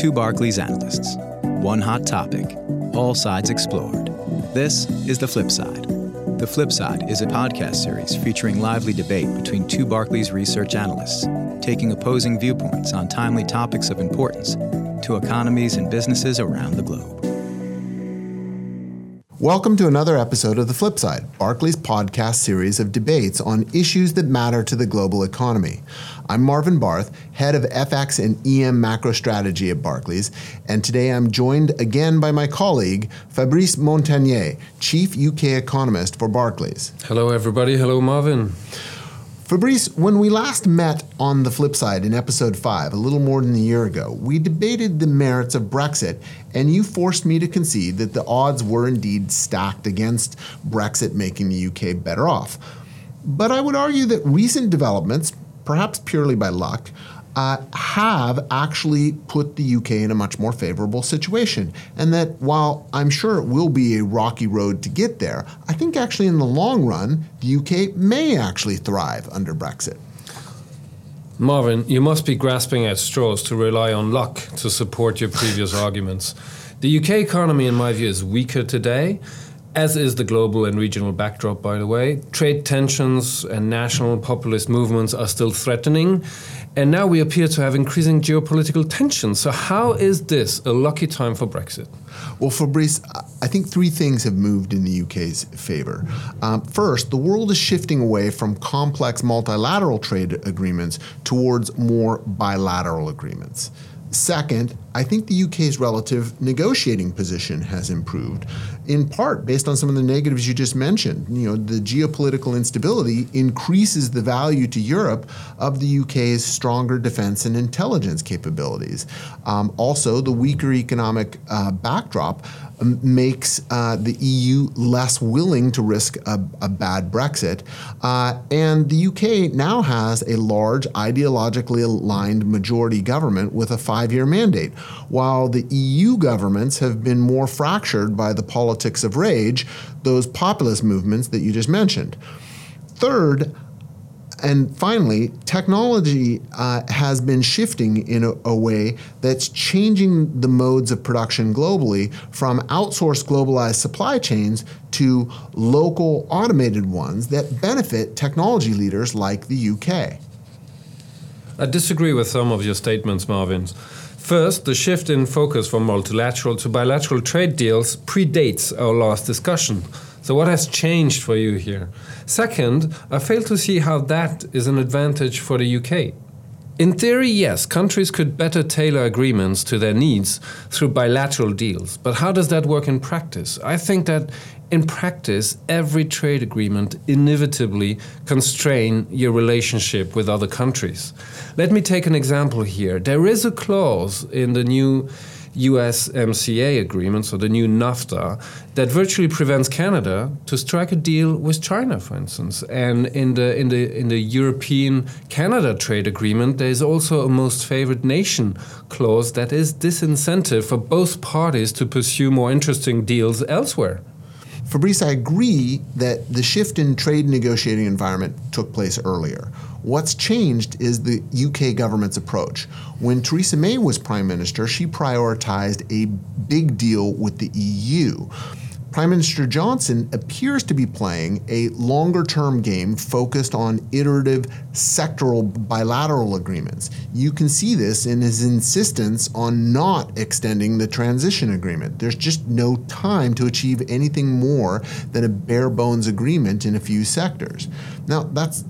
two Barclays analysts, one hot topic, all sides explored. This is The Flip Side. The Flip Side is a podcast series featuring lively debate between two Barclays research analysts, taking opposing viewpoints on timely topics of importance to economies and businesses around the globe. Welcome to another episode of The Flip Side, Barclays podcast series of debates on issues that matter to the global economy. I'm Marvin Barth, head of FX and EM macro strategy at Barclays, and today I'm joined again by my colleague, Fabrice Montagné, chief UK economist for Barclays. Hello, everybody. Hello, Marvin. Fabrice, when we last met on the flip side in episode 5, a little more than a year ago, we debated the merits of Brexit, and you forced me to concede that the odds were indeed stacked against Brexit making the UK better off. But I would argue that recent developments, perhaps purely by luck, uh, have actually put the UK in a much more favorable situation. And that while I'm sure it will be a rocky road to get there, I think actually in the long run, the UK may actually thrive under Brexit. Marvin, you must be grasping at straws to rely on luck to support your previous arguments. The UK economy, in my view, is weaker today, as is the global and regional backdrop, by the way. Trade tensions and national populist movements are still threatening, and now we appear to have increasing geopolitical tensions. So, how is this a lucky time for Brexit? Well, Fabrice, I think three things have moved in the UK's favor. Um, first, the world is shifting away from complex multilateral trade agreements towards more bilateral agreements. Second, I think the UK's relative negotiating position has improved, in part based on some of the negatives you just mentioned. You know, the geopolitical instability increases the value to Europe of the UK's stronger defense and intelligence capabilities. Um, also, the weaker economic uh, backdrop makes uh, the EU less willing to risk a, a bad Brexit. Uh, and the UK now has a large ideologically aligned majority government with a five year mandate, while the EU governments have been more fractured by the politics of rage, those populist movements that you just mentioned. Third, and finally, technology uh, has been shifting in a, a, way that's changing the modes of production globally from outsourced globalized supply chains to local automated ones that benefit technology leaders like the UK. I disagree with some of your statements, Marvin. First, the shift in focus from multilateral to bilateral trade deals predates our last discussion. So, what has changed for you here? Second, I fail to see how that is an advantage for the UK. In theory, yes, countries could better tailor agreements to their needs through bilateral deals. But how does that work in practice? I think that in practice, every trade agreement inevitably constrain your relationship with other countries. Let me take an example here. There is a clause in the new USMCA agreement, so the new NAFTA, that virtually prevents Canada to strike a deal with China, for instance. And in the in the in the European Canada trade agreement, there is also a most favored nation clause that is disincentive for both parties to pursue more interesting deals elsewhere. Fabrice, I agree that the shift in trade negotiating environment took place earlier. What's changed is the UK government's approach. When Theresa May was Prime Minister, she prioritized a big deal with the EU. Prime Minister Johnson appears to be playing a longer term game focused on iterative sectoral bilateral agreements. You can see this in his insistence on not extending the transition agreement. There's just no time to achieve anything more than a bare bones agreement in a few sectors. Now, that's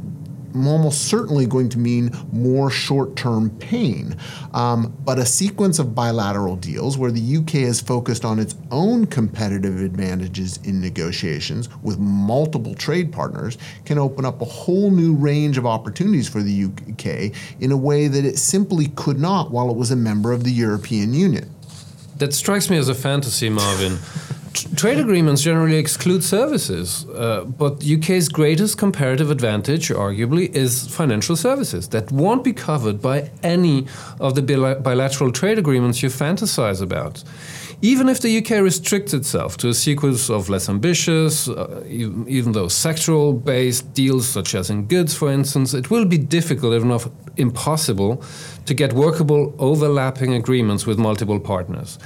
almost certainly going to mean more short term pain. Um, but a sequence of bilateral deals where the UK is focused on its own competitive advantages in negotiations with multiple trade partners can open up a whole new range of opportunities for the UK in a way that it simply could not while it was a member of the European Union. That strikes me as a fantasy, Marvin. Trade agreements generally exclude services, uh, but UK's greatest comparative advantage, arguably, is financial services that won't be covered by any of the bilateral trade agreements you fantasize about. Even if the UK restricts itself to a sequence of less ambitious, uh, even, even though sectoral based deals, such as in goods, for instance, it will be difficult, if not impossible, to get workable overlapping agreements with multiple partners.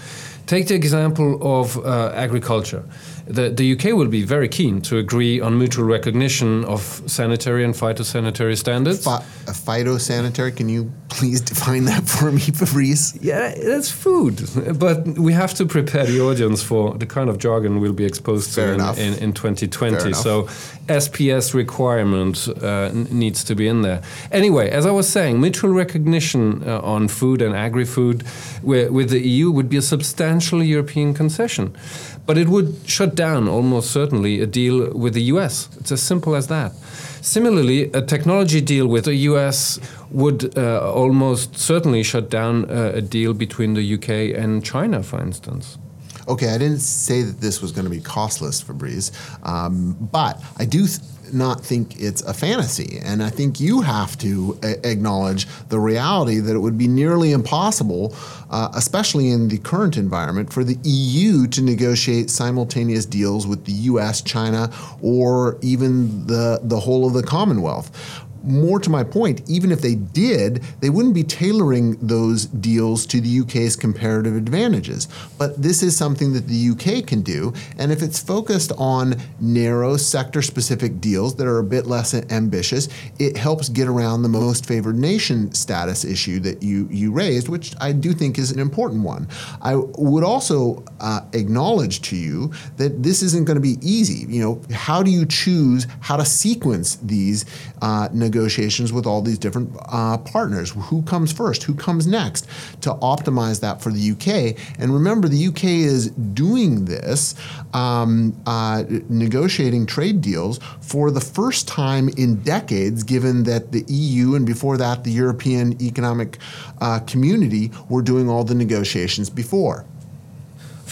Take the example of uh, agriculture the, the UK will be very keen to agree on mutual recognition of sanitary and phytosanitary standards. Phy- phytosanitary, can you please define that for me, Fabrice? Yeah, that's food, but we have to prepare the audience for the kind of jargon we'll be exposed Fair to in, in, in, 2020. So SPS requirement uh, needs to be in there. Anyway, as I was saying, mutual recognition uh, on food and agri-food with the EU would be a substantial European concession. But it would shut down almost certainly a deal with the US. It's as simple as that. Similarly, a technology deal with the US would uh, almost certainly shut down uh, a deal between the UK and China, for instance. Okay, I didn't say that this was going to be costless, Fabrice, um, but I do. Not think it's a fantasy. And I think you have to a- acknowledge the reality that it would be nearly impossible, uh, especially in the current environment, for the EU to negotiate simultaneous deals with the US, China, or even the, the whole of the Commonwealth more to my point, even if they did, they wouldn't be tailoring those deals to the UK's comparative advantages. But this is something that the UK can do. And if it's focused on narrow sector specific deals that are a bit less ambitious, it helps get around the most favored nation status issue that you, you raised, which I do think is an important one. I would also uh, acknowledge to you that this isn't going to be easy. You know, how do you choose how to sequence these uh, negotiations? Negotiations with all these different uh, partners. Who comes first? Who comes next? To optimize that for the UK. And remember, the UK is doing this, um, uh, negotiating trade deals for the first time in decades, given that the EU and before that the European Economic uh, Community were doing all the negotiations before.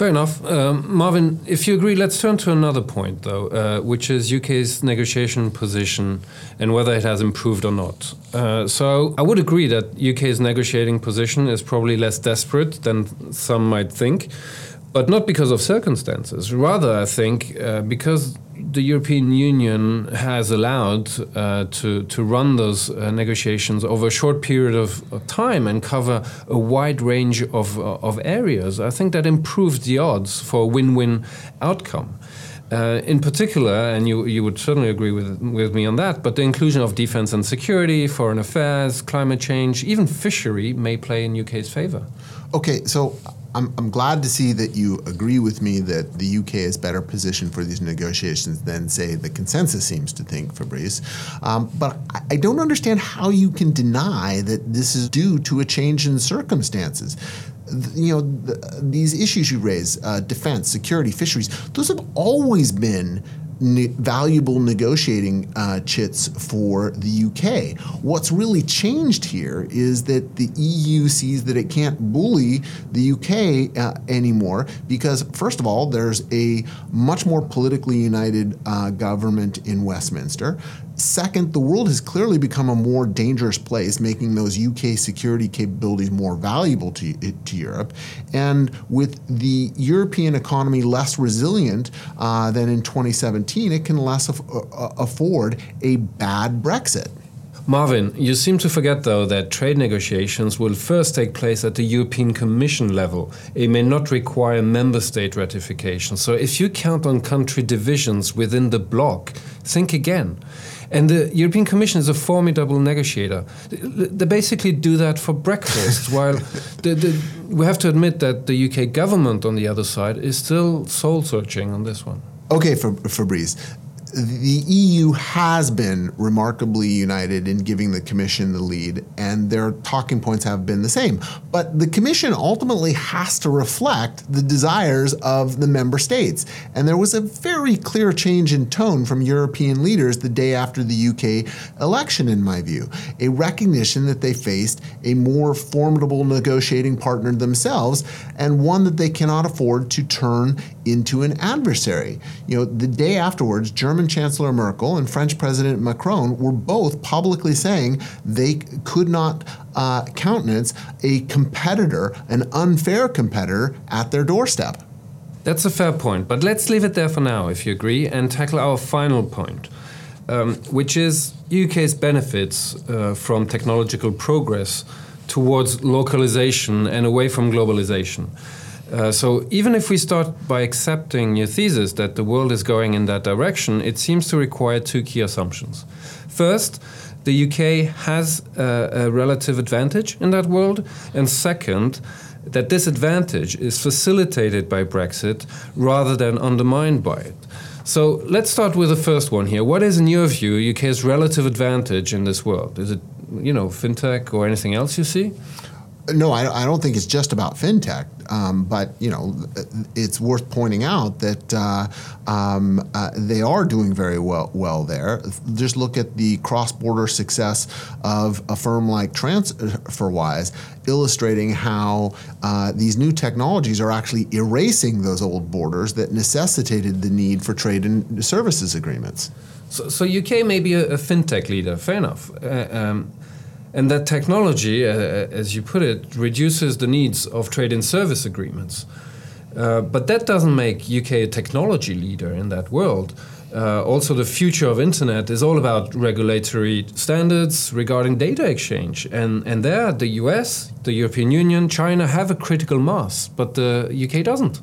Fair enough. Um, Marvin, if you agree, let's turn to another point, though, uh, which is UK's negotiation position and whether it has improved or not. Uh, so I would agree that UK's negotiating position is probably less desperate than some might think, but not because of circumstances. Rather, I think uh, because the European Union has allowed uh, to, to run those uh, negotiations over a short period of, of, time and cover a wide range of, uh, of areas, I think that improves the odds for a win win outcome. Uh, in particular, and you, you would certainly agree with, with me on that, but the inclusion of defense and security, foreign affairs, climate change, even fishery may play in UK's favor. Okay, so I'm, I'm glad to see that you agree with me that the UK is better positioned for these negotiations than, say, the consensus seems to think, Fabrice. Um, but I don't understand how you can deny that this is due to a change in circumstances you know, the, these issues you raise, uh, defense, security, fisheries, those have always been ne- valuable negotiating uh, chits for the UK. What's really changed here is that the EU sees that it can't bully the UK uh, anymore because, first of all, there's a much more politically united uh, government in Westminster. Second, the world has clearly become a more dangerous place, making those UK security capabilities more valuable to, to Europe. And with the European economy less resilient uh, than in 2017, it can less af- uh, afford a bad Brexit. Marvin, you seem to forget, though, that trade negotiations will first take place at the European Commission level. It may not require member state ratification. So if you count on country divisions within the bloc, think again. And the European Commission is a formidable negotiator. They basically do that for breakfast, while the, the, we have to admit that the UK government on the other side is still soul searching on this one. Okay, Fabrice the EU has been remarkably united in giving the Commission the lead, and their talking points have been the same. But the Commission ultimately has to reflect the desires of the member states. And there was a very clear change in tone from European leaders the day after the UK election, in my view. A recognition that they faced a more formidable negotiating partner themselves, and one that they cannot afford to turn into an adversary. You know, the day afterwards, German Chancellor Merkel and French President Macron were both publicly saying they could not uh, countenance a competitor, an unfair competitor, at their doorstep. That's a fair point, but let's leave it there for now, if you agree, and tackle our final point, um, which is UK's benefits uh, from technological progress towards localization and away from globalization. Uh, so even if we start by accepting your thesis that the world is going in that direction, it seems to require two key assumptions. First, the UK has a, a relative advantage in that world, and second, that this advantage is facilitated by Brexit rather than undermined by it. So let's start with the first one here. What is, in your view, UK's relative advantage in this world? Is it, you know, fintech or anything else you see? No, I, I, don't think it's just about fintech, um, but you know, it's worth pointing out that uh, um, uh, they are doing very well well there. Just look at the cross-border success of a firm like TransferWise, illustrating how uh, these new technologies are actually erasing those old borders that necessitated the need for trade and services agreements. So, so UK may be a, a fintech leader. Fair enough. Uh, um, and that technology, uh, as you put it, reduces the needs of trade and service agreements. Uh, but that doesn't make UK a technology leader in that world. Uh, also, the future of internet is all about regulatory standards regarding data exchange, and and there the US, the European Union, China have a critical mass, but the UK doesn't.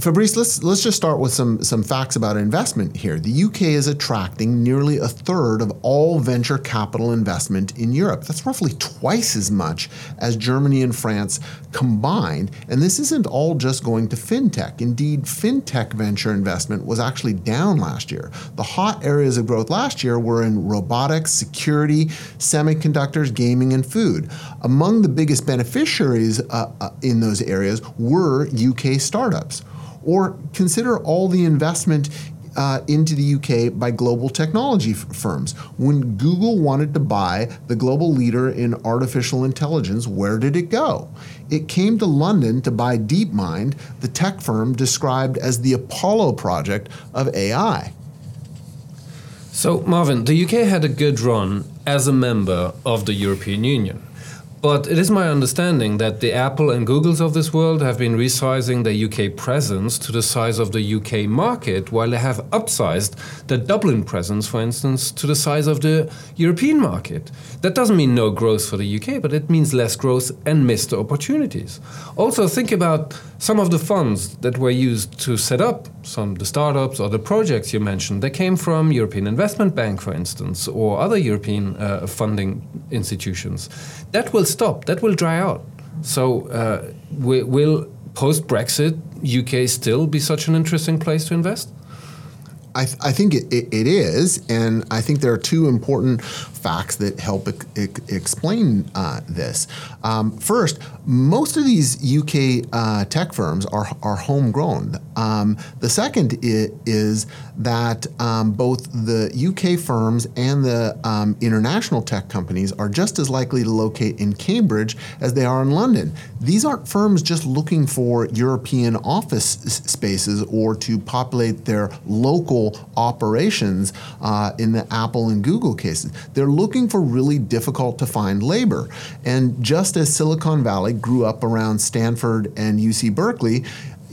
Fabrice, let's let's just start with some some facts about investment here. The UK is attracting nearly a third of all venture capital investment in Europe. That's roughly twice as much as Germany and France combined. And this isn't all just going to fintech. Indeed, fintech venture investment was actually down last year. The hot areas of growth last year were in robotics, security, semiconductors, gaming, and food. Among the biggest beneficiaries uh, uh, in those areas were UK startups. Or consider all the investment uh, into the UK by global technology f- firms. When Google wanted to buy the global leader in artificial intelligence, where did it go? It came to London to buy DeepMind, the tech firm described as the Apollo project of AI. So, Marvin, the UK had a good run as a member of the European Union. But it is my understanding that the Apple and Googles of this world have been resizing their UK presence to the size of the UK market, while they have upsized their Dublin presence, for instance, to the size of the European market. That doesn't mean no growth for the UK, but it means less growth and missed opportunities. Also, think about some of the funds that were used to set up some of the startups or the projects you mentioned. They came from European Investment Bank, for instance, or other European uh, funding institutions. That will stop. That will dry out. So, uh, will post Brexit UK still be such an interesting place to invest? I, th- I think it, it, it is, and I think there are two important facts that help explain uh, this. Um, first, most of these UK uh, tech firms are, are homegrown. Um, the second is that um, both the UK firms and the um, international tech companies are just as likely to locate in Cambridge as they are in London. These aren't firms just looking for European office s- spaces or to populate their local operations uh, in the Apple and Google cases. They're looking for really difficult to find labor. And just as Silicon Valley grew up around Stanford and UC Berkeley,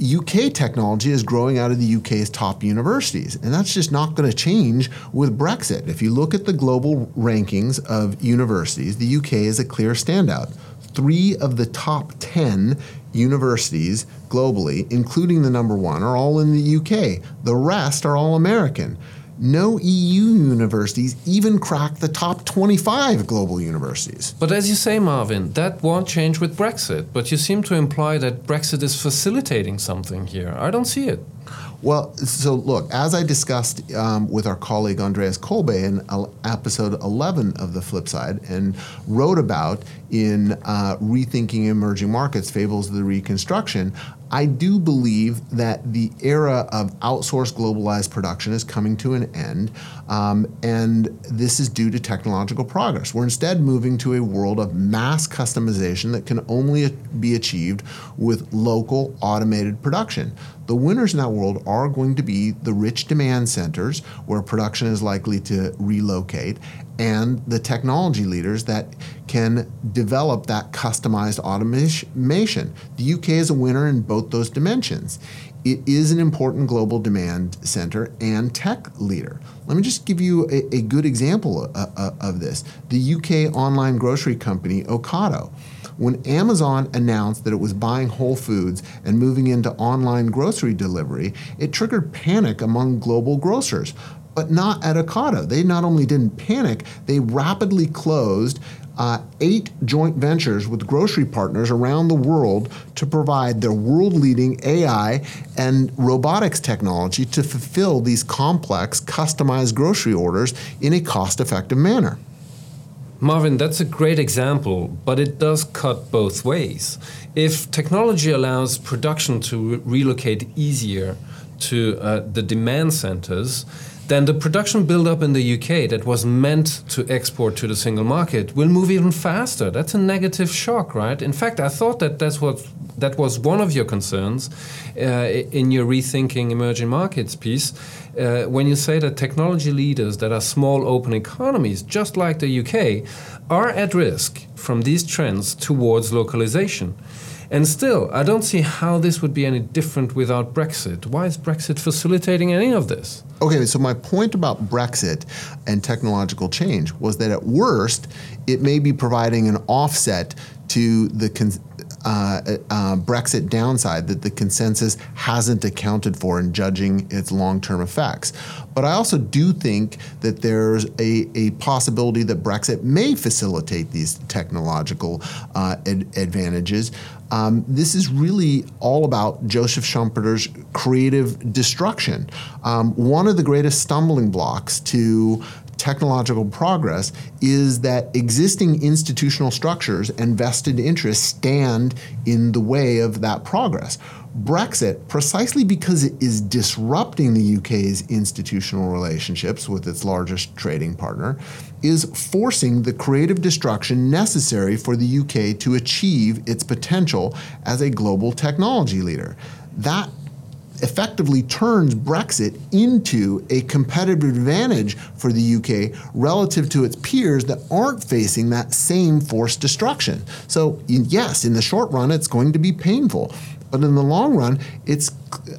UK technology is growing out of the UK's top universities. And that's just not going to change with Brexit. If you look at the global rankings of universities, the UK is a clear standout. Three of the top 10 universities globally, including the number one, are all in the UK. The rest are all American no EU universities even crack the top 25 global universities. But as you say, Marvin, that won't change with Brexit. But you seem to imply that Brexit is facilitating something here. I don't see it. Well, so look, as I discussed um, with our colleague Andreas Kolbe in uh, episode 11 of The Flip Side and wrote about in uh, Rethinking Emerging Markets Fables of the Reconstruction, I do believe that the era of outsourced globalized production is coming to an end, um, and this is due to technological progress. We're instead moving to a world of mass customization that can only be achieved with local automated production. The winners in that world are going to be the rich demand centers where production is likely to relocate and the technology leaders that can develop that customized automation. The UK is a winner in both those dimensions. It is an important global demand center and tech leader. Let me just give you a, a good example of, of this. The UK online grocery company Ocado when Amazon announced that it was buying Whole Foods and moving into online grocery delivery, it triggered panic among global grocers but not at Ocado. They not only didn't panic, they rapidly closed uh, eight joint ventures with grocery partners around the world to provide their world leading AI and robotics technology to fulfill these complex, customized grocery orders in a cost effective manner. Marvin, that's a great example, but it does cut both ways. If technology allows production to re relocate easier to uh, the demand centers, then the production buildup in the UK that was meant to export to the single market will move even faster. That's a negative shock, right? In fact, I thought that that's what that was one of your concerns uh, in your rethinking emerging markets piece uh, when you say that technology leaders that are small open economies, just like the UK, are at risk from these trends towards localization. And still, I don't see how this would be any different without Brexit. Why is Brexit facilitating any of this? Okay, so my point about Brexit and technological change was that at worst, it may be providing an offset to the uh, uh, Brexit downside that the consensus hasn't accounted for in judging its long term effects. But I also do think that there's a, a possibility that Brexit may facilitate these technological uh, ad- advantages. Um, this is really all about Joseph Schumpeter's creative destruction. Um, one of the greatest stumbling blocks to technological progress is that existing institutional structures and vested interests stand in the way of that progress. Brexit, precisely because it is disrupting the UK's institutional relationships with its largest trading partner, is forcing the creative destruction necessary for the UK to achieve its potential as a global technology leader. That effectively turns Brexit into a competitive advantage for the UK relative to its peers that aren't facing that same forced destruction. So, yes, in the short run, it's going to be painful. But in the long run, it's,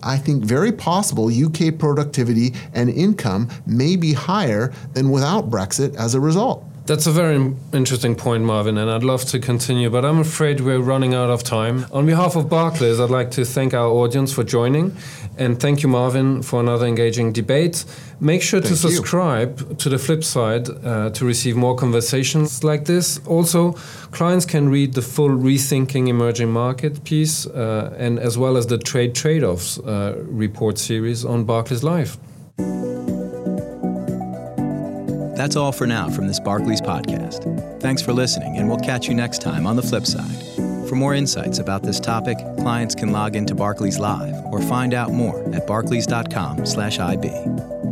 I think, very possible UK productivity and income may be higher than without Brexit as a result. That's a very interesting point, Marvin, and I'd love to continue, but I'm afraid we're running out of time. On behalf of Barclays, I'd like to thank our audience for joining, and thank you, Marvin, for another engaging debate. Make sure thank to subscribe you. to the flip side uh, to receive more conversations like this. Also, clients can read the full Rethinking Emerging Market piece, uh, and as well as the Trade Trade Offs uh, report series on Barclays Live. That's all for now from this Barclays podcast. Thanks for listening, and we'll catch you next time on the flip side. For more insights about this topic, clients can log into Barclays Live or find out more at barclays.com/ib.